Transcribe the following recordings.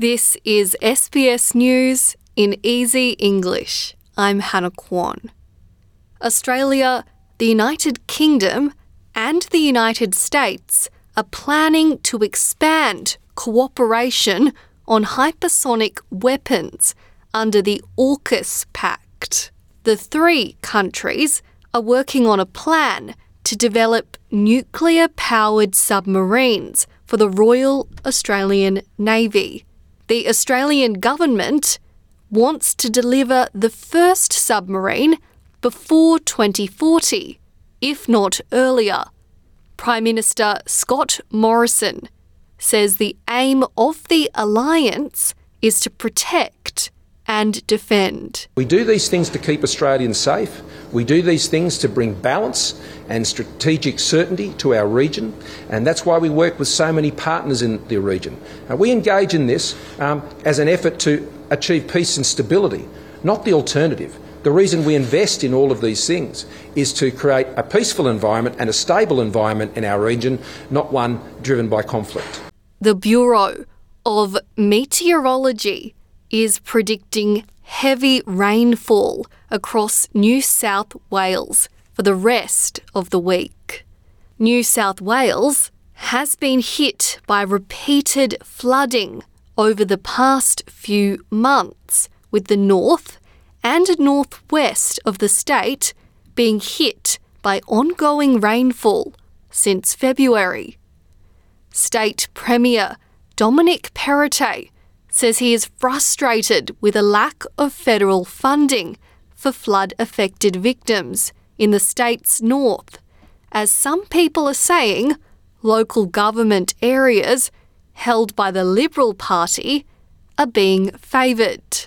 This is SBS News in Easy English. I'm Hannah Kwan. Australia, the United Kingdom, and the United States are planning to expand cooperation on hypersonic weapons under the AUKUS Pact. The three countries are working on a plan to develop nuclear powered submarines for the Royal Australian Navy. The Australian government wants to deliver the first submarine before 2040, if not earlier. Prime Minister Scott Morrison says the aim of the alliance is to protect and defend. We do these things to keep Australians safe. We do these things to bring balance and strategic certainty to our region, and that's why we work with so many partners in the region. Now, we engage in this um, as an effort to achieve peace and stability, not the alternative. The reason we invest in all of these things is to create a peaceful environment and a stable environment in our region, not one driven by conflict. The Bureau of Meteorology is predicting heavy rainfall across New South Wales for the rest of the week. New South Wales has been hit by repeated flooding over the past few months, with the north and northwest of the state being hit by ongoing rainfall since February. State Premier Dominic Perrottet says he is frustrated with a lack of federal funding for flood affected victims in the state's north, as some people are saying local government areas held by the Liberal Party are being favoured.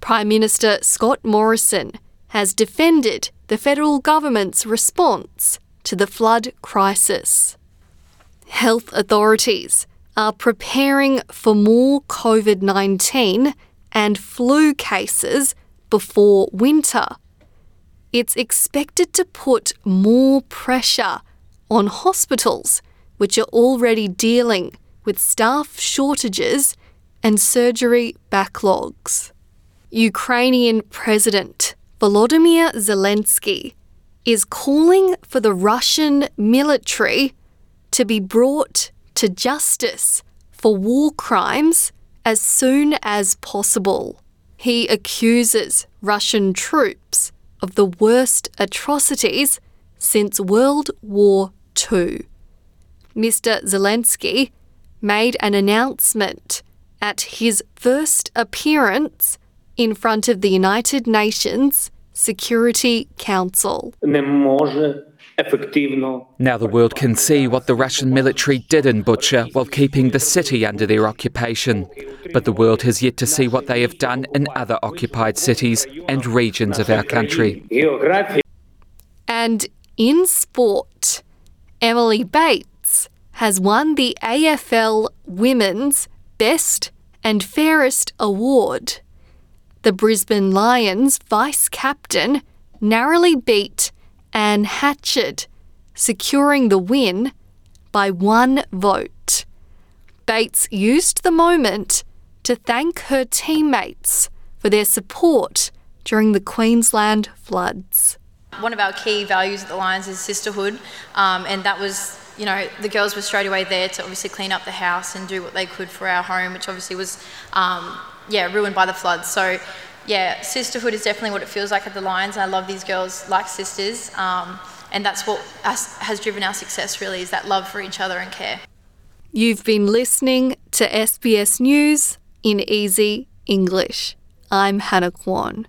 Prime Minister Scott Morrison has defended the federal government's response to the flood crisis. Health authorities are preparing for more COVID 19 and flu cases before winter. It's expected to put more pressure on hospitals, which are already dealing with staff shortages and surgery backlogs. Ukrainian President Volodymyr Zelensky is calling for the Russian military to be brought to justice for war crimes as soon as possible. He accuses Russian troops of the worst atrocities since World War II. Mr. Zelensky made an announcement at his first appearance in front of the United Nations Security Council. Now the world can see what the Russian military did in Bucha while keeping the city under their occupation. But the world has yet to see what they have done in other occupied cities and regions of our country. And in sport, Emily Bates has won the AFL Women's Best and Fairest Award. The Brisbane Lions vice captain narrowly beat Anne Hatchard securing the win by one vote. Bates used the moment to thank her teammates for their support during the Queensland floods. One of our key values at the Lions is sisterhood, um, and that was, you know, the girls were straight away there to obviously clean up the house and do what they could for our home, which obviously was, um, yeah, ruined by the floods. So yeah, sisterhood is definitely what it feels like at the Lions. I love these girls like sisters, um, and that's what has driven our success. Really, is that love for each other and care. You've been listening to SBS News in Easy English. I'm Hannah Kwan.